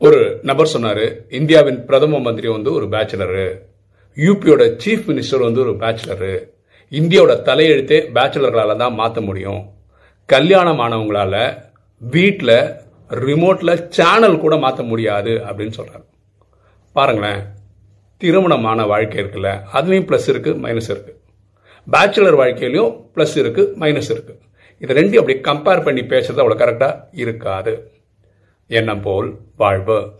ஒரு நபர் சொன்னாரு இந்தியாவின் பிரதம மந்திரி வந்து ஒரு பேச்சுலரு யூபியோட சீஃப் மினிஸ்டர் வந்து ஒரு பேச்சுலரு இந்தியாவோட தலையெழுத்தே பேச்சுலர்களால் தான் மாற்ற முடியும். கல்யாணம் ஆனவங்களால வீட்டில் ரிமோட்டில் சேனல் கூட மாற்ற முடியாது அப்படின்னு சொல்கிறார் பாருங்களேன் திருமணமான வாழ்க்கை இருக்குல்ல அதுலேயும் ப்ளஸ் இருக்குது மைனஸ் இருக்குது பேச்சுலர் வாழ்க்கையிலையும் ப்ளஸ் இருக்குது மைனஸ் இருக்குது இது ரெண்டையும் அப்படி கம்பேர் பண்ணி பேசுறது அவ்வளோ கரெக்டாக இருக்காது. எண்ணம் போல் வாழ்வு.